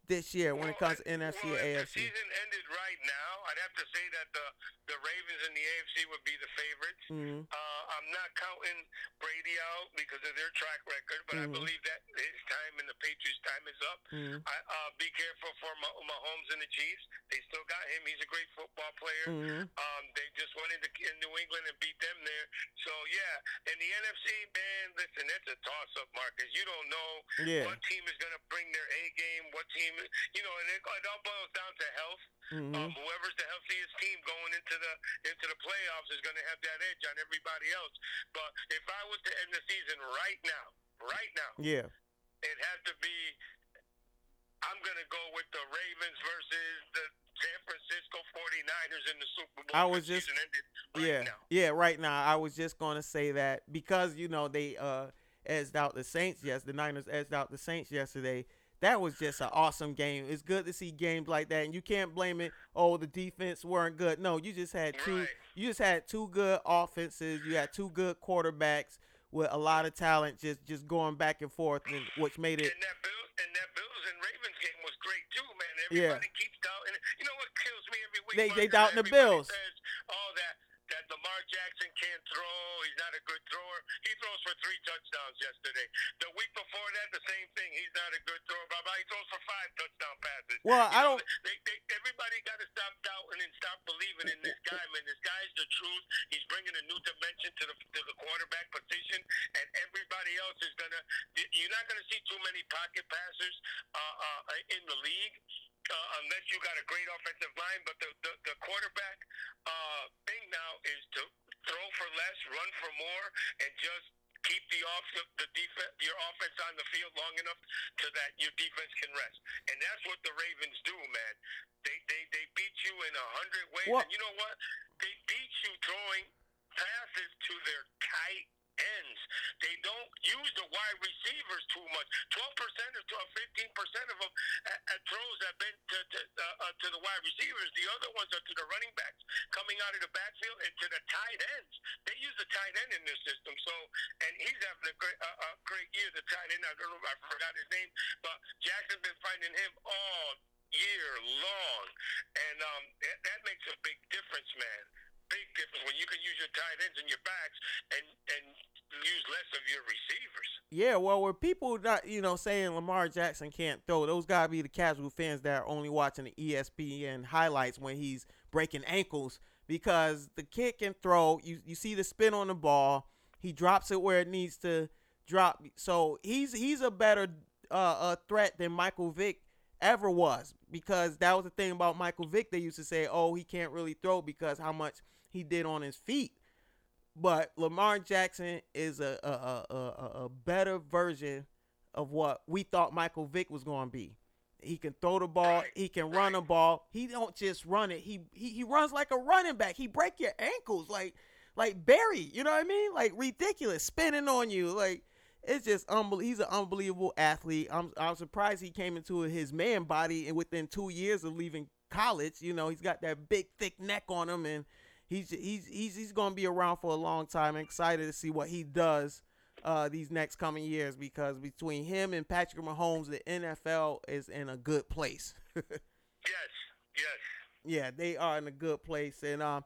this year when it comes to NFC well, if AFC? the season ended right now, I'd have to say that the the Ravens and the AFC would be the favorites. Mhm. Uh, I'm not counting Brady out because of their track record, but I Mhm. believe that his time and the Patriots' time is up. Mhm. I, uh, be careful for Mah- Mahomes and the Chiefs. They still got him. He's a great football player. Mhm. Um, they just went into in New England and beat them there. So yeah, in the NFC, man, listen, it's a toss-up, Marcus. You don't know Yeah. what team is What team, you know, and it, it all boils down to health. Mhm. Um, whoever's the healthiest team going into the into the playoffs is going to have that edge on everybody else. But if I was to end the season right now, right now, Yeah. it has to be. I'm going to go with the Ravens versus the San Francisco 49ers in the Super Bowl. I was just- ended right yeah, now. yeah. Right now, I was just gonna say that because you know they uh edged out the Saints. Yes, the Niners edged out the Saints yesterday. That was just an awesome game. It's good to see games like that, and you can't blame it. Oh, the defense weren't good. No, you just had two. Right. You just had two good offenses. You had two good quarterbacks with a lot of talent, just just going back and forth, and which made it. And that Bills and that Bills and Ravens game was great too, man. Yeah. Keeps doubting. You know what kills me every week? They- they doubting the Bills. Says, oh, that Lamar Jackson can't throw. He's not a good thrower. He throws for three touchdowns yesterday. The week before that, the same thing. He's not a good thrower. Blah blah. He throws for five touchdown passes. Well, You I know, don't- They, they, everybody got to stop doubting and stop believing in this guy, man. This guy's the truth. He's bringing a new dimension to the to the quarterback position, and everybody else is gonna. You're not gonna see too many pocket passers uh, uh, in the league. Uh, unless you got a great offensive line, but the the, the quarterback uh, thing now is to throw for less, run for more, and just keep the off the defense, your offense on the field long enough so that your defense can rest. And that's what the Ravens do, man. They they, they beat you in a hundred ways, Well- and you know what? They beat you throwing passes to their tight ends. They don't use the wide receivers too much. Twelve percent or fifteen percent of them at, at throws have been to to, uh, uh, to the wide receivers. The other ones are to the running backs coming out of the backfield and to the tight ends. They use the tight end in their system. So, and he's having a great, uh, a great year. The tight end, I don't know, I forgot his name, but Jackson's been fighting him all year long, and um, that, that makes a big difference, man. Big difference when you can use your tight ends and your backs and and use less of your receivers. Yeah, well, with people not, you know, saying Lamar Jackson can't throw, those gotta be the casual fans that are only watching the ESPN highlights when he's breaking ankles because the kid can throw. You you see the spin on the ball. He drops it where it needs to drop. So he's he's a better uh, uh threat than Michael Vick ever was because that was the thing about Michael Vick. They used to say, "Oh, he can't really throw because how much he did on his feet." But Lamar Jackson is a a, a, a, a better version of what we thought Michael Vick was going to be. He can throw the ball. He can run the ball. He don't just run it. He, he he runs like a running back. He break your ankles like like Barry. You know what I mean? Like ridiculous, spinning on you. Like it's just unbelievable. He's an unbelievable athlete. I'm I'm surprised he came into his man body and within two years of leaving college. You know, he's got that big thick neck on him, and he's he's he's he's gonna be around for a long time. I'm excited to see what he does uh, these next coming years because between him and Patrick Mahomes, the NFL is in a good place. yes, yes. Yeah, they are in a good place, and um,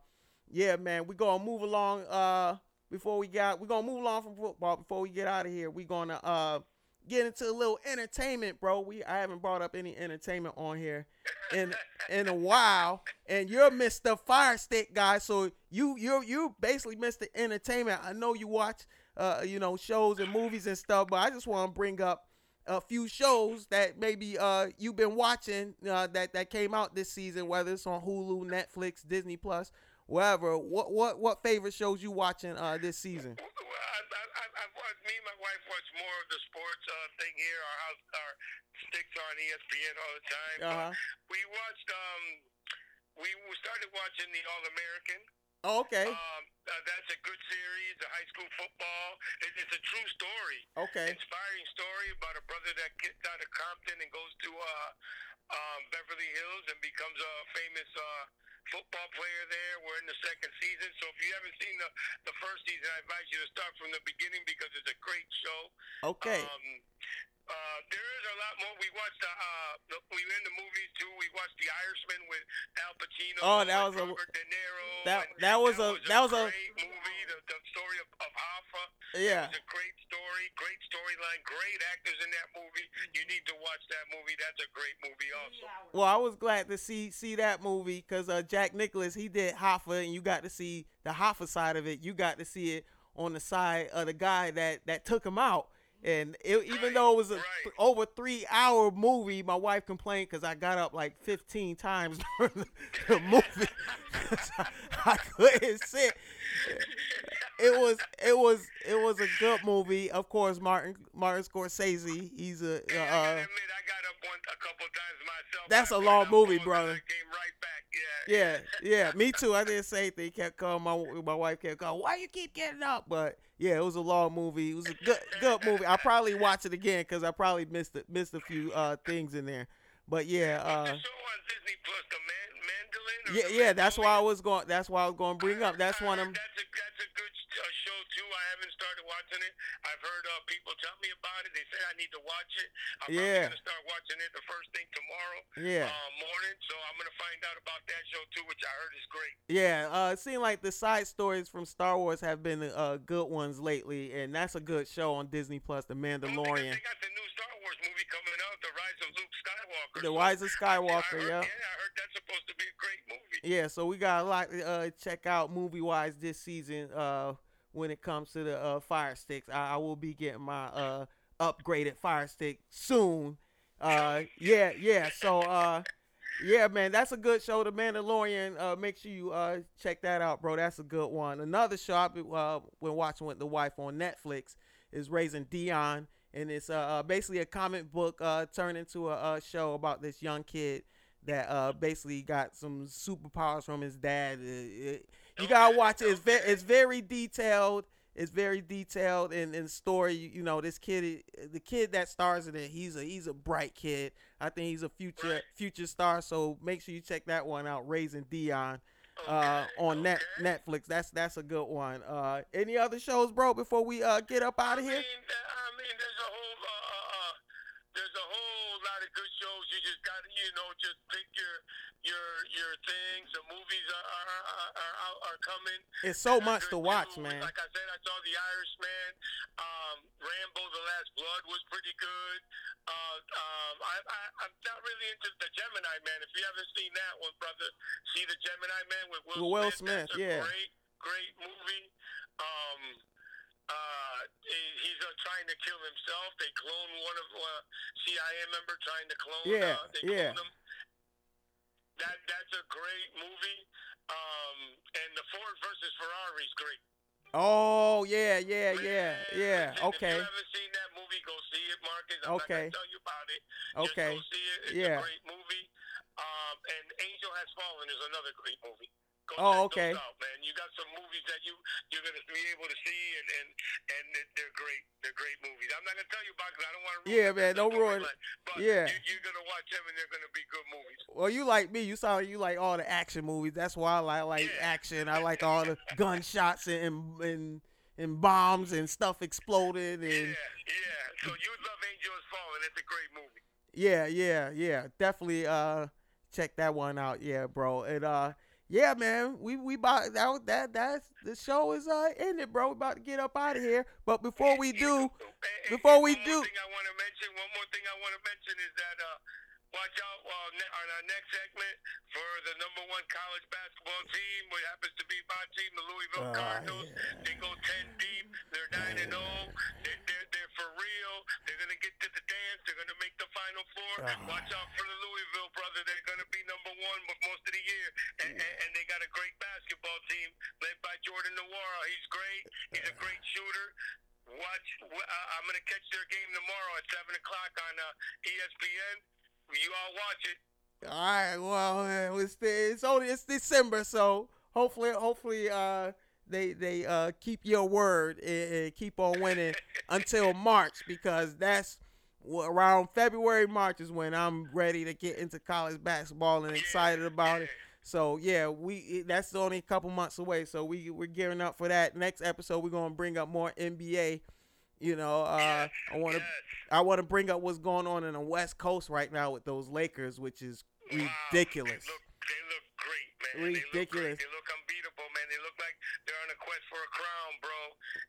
yeah, man, we're gonna move along. Uh, before we got, we're gonna move along from football. Before we get out of here, we're gonna uh get into a little entertainment, bro. We I haven't brought up any entertainment on here in in a while, and you're Mr. Fire Stick guy, so you you you basically Mr. Entertainment. I know you watch uh, you know, shows and movies and stuff. But I just want to bring up a few shows that maybe uh you've been watching uh, that that came out this season, whether it's on Hulu, Netflix, Disney Plus, wherever. What what what favorite shows you watching uh this season? Well, I, I, I, I, me and my wife watch more of the sports uh, thing here. Our house, our sticks are on ESPN all the time. Uh-huh. we watched. Um, we started watching the All American. Oh, okay. Um, uh, that's a good series, a high school football. It, it's a true story. Okay. Inspiring story about a brother that gets out of Compton and goes to uh, um, Beverly Hills and becomes a famous uh, football player there. We're in the second season, so if you haven't seen the the first season, I advise you to start from the beginning because it's a great show. Okay. Um, uh, there is a lot more. We watched the, uh, the we were in the movies too. We watched The Irishman with Al Pacino. Oh, that was a De Niro. that that was a that was a great movie. The, the story of, of Hoffa. yeah. It was a great story, great storyline, great actors in that movie. You need to watch that movie. That's a great movie also. Well, I was glad to see see that movie because uh, Jack Nicholas he did Hoffa, and you got to see the Hoffa side of it. You got to see it on the side of the guy that that took him out. And it, even Right, though it was a right. over three hour movie, my wife complained because I got up like 15 times during the, the movie. I, I couldn't sit. It was it was it was a good movie. Of course, Martin Martin Scorsese. He's a I uh, admit, I got up one a couple times myself. That's I a long movie, brother. Came right back. Yeah. yeah, yeah, me too. I did the same thing. Kept calling my my wife kept calling. Why you keep getting up? But yeah, it was a long movie. It was a good good movie. I'll probably watch it again because I probably missed it, missed a few uh things in there. But yeah, uh, the show on Disney Plus, the Man Mandolin? or yeah, yeah. That's why I was going. That's why I was going to bring up. That's one of them. That's a that's a good uh, too. I haven't started watching it. I've heard uh, people tell me about it. They say I need to watch it. I'm Yeah. probably gonna start watching it the first thing tomorrow Yeah, uh, morning. So I'm gonna find out about that show too, which I heard is great. yeah. Uh, it seemed like the side stories from Star Wars have been uh good ones lately, and that's a good show on Disney Plus, The Well, because Mandalorian. They got the new Star Wars movie coming out, The Rise of Luke Skywalker. The Rise of I Skywalker. heard, Yeah. Yeah, I heard that's supposed to be a great movie. Yeah, so we got a lot to uh, check out movie wise this season. Uh, when it comes to the uh, Fire Sticks, I, I will be getting my uh upgraded Fire Stick soon. Uh, yeah, yeah. So uh, yeah, man, that's a good show, The Mandalorian. Uh, make sure you uh check that out, bro. That's a good one. Another show I've been, uh when watching with the wife on Netflix is Raising Dion, and it's uh, uh basically a comic book uh turned into a, a show about this young kid that uh basically got some superpowers from his dad. Uh, it- you gotta watch it. It's very it's very detailed. It's very detailed in in story. You, you know, this kid, the kid that stars in it, he's a he's a bright kid. I think he's a future Right. future star. So make sure you check that one out. Raising Dion uh, on net. Netflix. That's that's a good one. Uh, any other shows, bro? Before we uh get up out of I here. mean, uh, I mean, there's a whole, uh, uh, uh, there's a whole lot of good shows. You just got to, you know, just pick your, your, your things. The movies are are are, are, are coming. It's so They're much to watch, too. man. Like I said, I saw The Irishman. Um, Rambo: The Last Blood was pretty good. Uh, um, I, I, I'm not really into the Gemini Man. If you haven't seen that one, brother, see the Gemini Man with Will, Will Smith. Smith, yeah. Great, great movie. Um, uh, he- he's uh, trying to kill himself. They clone one of uh, CIA member trying to clone. Yeah, uh, they yeah. clone him. That that's a great movie. Um, and the Ford versus Ferrari is great. Oh yeah, yeah, yeah, yeah. listen, Okay, If you haven't seen that movie, go see it, Marcus. I'm Okay. tell you about it. okay. Just go see it. It's Yeah. a great movie. Um, and Angel Has Fallen is another great movie. Go Oh, okay. out, man. You got some movies that you you're gonna be able to see, and and and they're- great. They're great movies. I'm not gonna tell you about because I don't want to. Yeah, man, don't ruin. But Yeah. you, you're gonna watch them, and they're gonna be good movies. Well, you like me. You sound like you like all the action movies. That's why I like like Yeah. action. I like all the gunshots and and and bombs and stuff exploded and Yeah, yeah. So you love Angel Has Fallen. It's a great movie. yeah, yeah, yeah. Definitely uh check that one out. Yeah, bro. And uh yeah, man. We we about that that that's the show is uh ended, bro. We about to get up out of here. But before we do, before we one do- more thing I want to mention. One more thing I want to mention is that uh, watch out uh, on our next segment for the number one college basketball team, what happens to be my team, the Louisville Ah, Cardinals. yeah. They go ten deep. They're nine and zero. They're, they're they're for real. They're gonna get to the dance. They're gonna make the final four. Ah. Watch out for the Louisville brother. They're gonna one most of the year, and, and, and they got a great basketball team led by Jordan Nwora. He's great. He's a great shooter. Watch. Uh, I'm gonna catch their game tomorrow at seven o'clock on uh, ESPN. You all watch it. All right, well, it's it's only it's December, so hopefully, hopefully, uh, they they uh keep your word and, and keep on winning until March because that's around February, March is when I'm ready to get into college basketball and excited about it. So yeah, we that's only a couple months away. So we we're gearing up for that. Next episode, we're gonna bring up more NBA. You know, uh, I want to Yes. I want to bring up what's going on in the West Coast right now with those Lakers, which is Wow, ridiculous. They look, they look great, man. They look, Ridiculous. they look unbeatable, man. They look like they're on a quest for a crown, bro.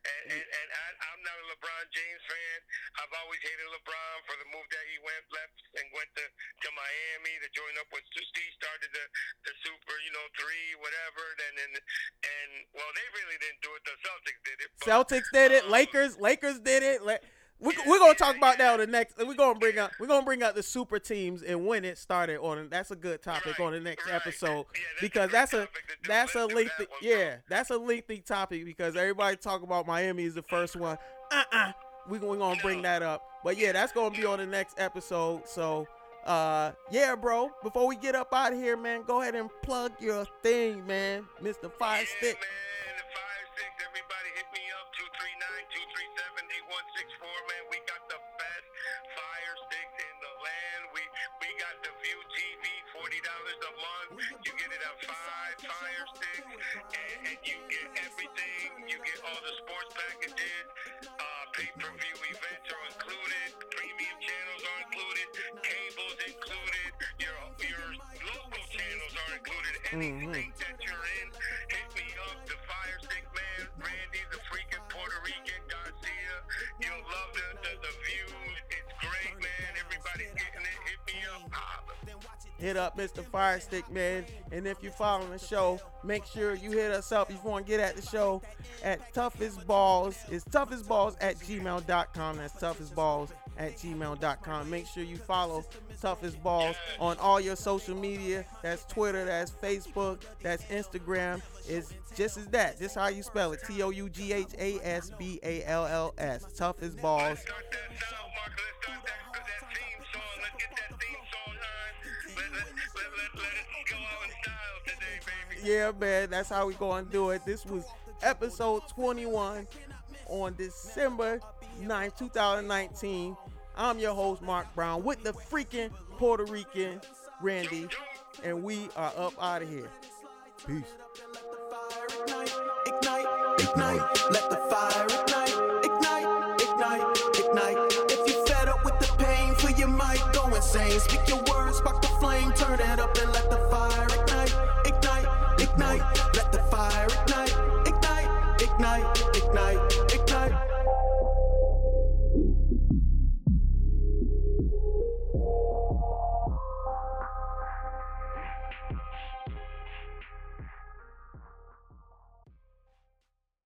And and, and I, I'm not a LeBron James fan. I've always hated LeBron for the move that he went left and went to, to Miami to join up with Steve started the the Super, you know, three whatever. And and and well, they really didn't do it. The Celtics did it. But, Celtics did it. um, Lakers, Lakers did it. La- we, we're gonna talk about that on the next. We're gonna bring up. We're gonna bring up the super teams and when it started on. That's a good topic Right, on the next right. episode Yeah, that's because that's a that's a lengthy. that. Yeah, that's a lengthy topic because everybody talk about Miami is the first one. Uh uh We we gonna bring that up. But yeah, that's gonna be on the next episode. So. Uh yeah, bro. Before we get up out of here, man, go ahead and plug your thing, man, Mr. Fire yeah, Stick. man. Everybody hit me up 239-237-8164, man. We got the best fire sticks in the land. We we got the View TV, forty dollars a month. You get it at five fire sticks, and, and you get everything. You get all the sports packages. Uh, pay-per-view events are included. Premium channels are included. Cables included. Your your local channels are included. Anything that you're in, hit up Mr. Firestick, Man. And if you're following the show, make sure you hit us up if you want to get at the show at tough as balls. It's tough as balls at gmail.com. That's tough as balls at gmail.com. Make sure you follow tough as balls on all your social media. That's Twitter, that's Facebook, that's Instagram. It's just as that. Just how you spell it. T O U G H A S B A L L S. Tough as balls. Yeah, man, that's how we going to do it. This was episode 21 on December 9, 2019. I'm your host, Mark Brown, with the freaking Puerto Rican Randy, and we are up out of here. Peace. Let the fire ignite, ignite, ignite, ignite. If you fed up with the pain, mic, go insane. Speak your words, spark the flame, turn it up and let the ignite.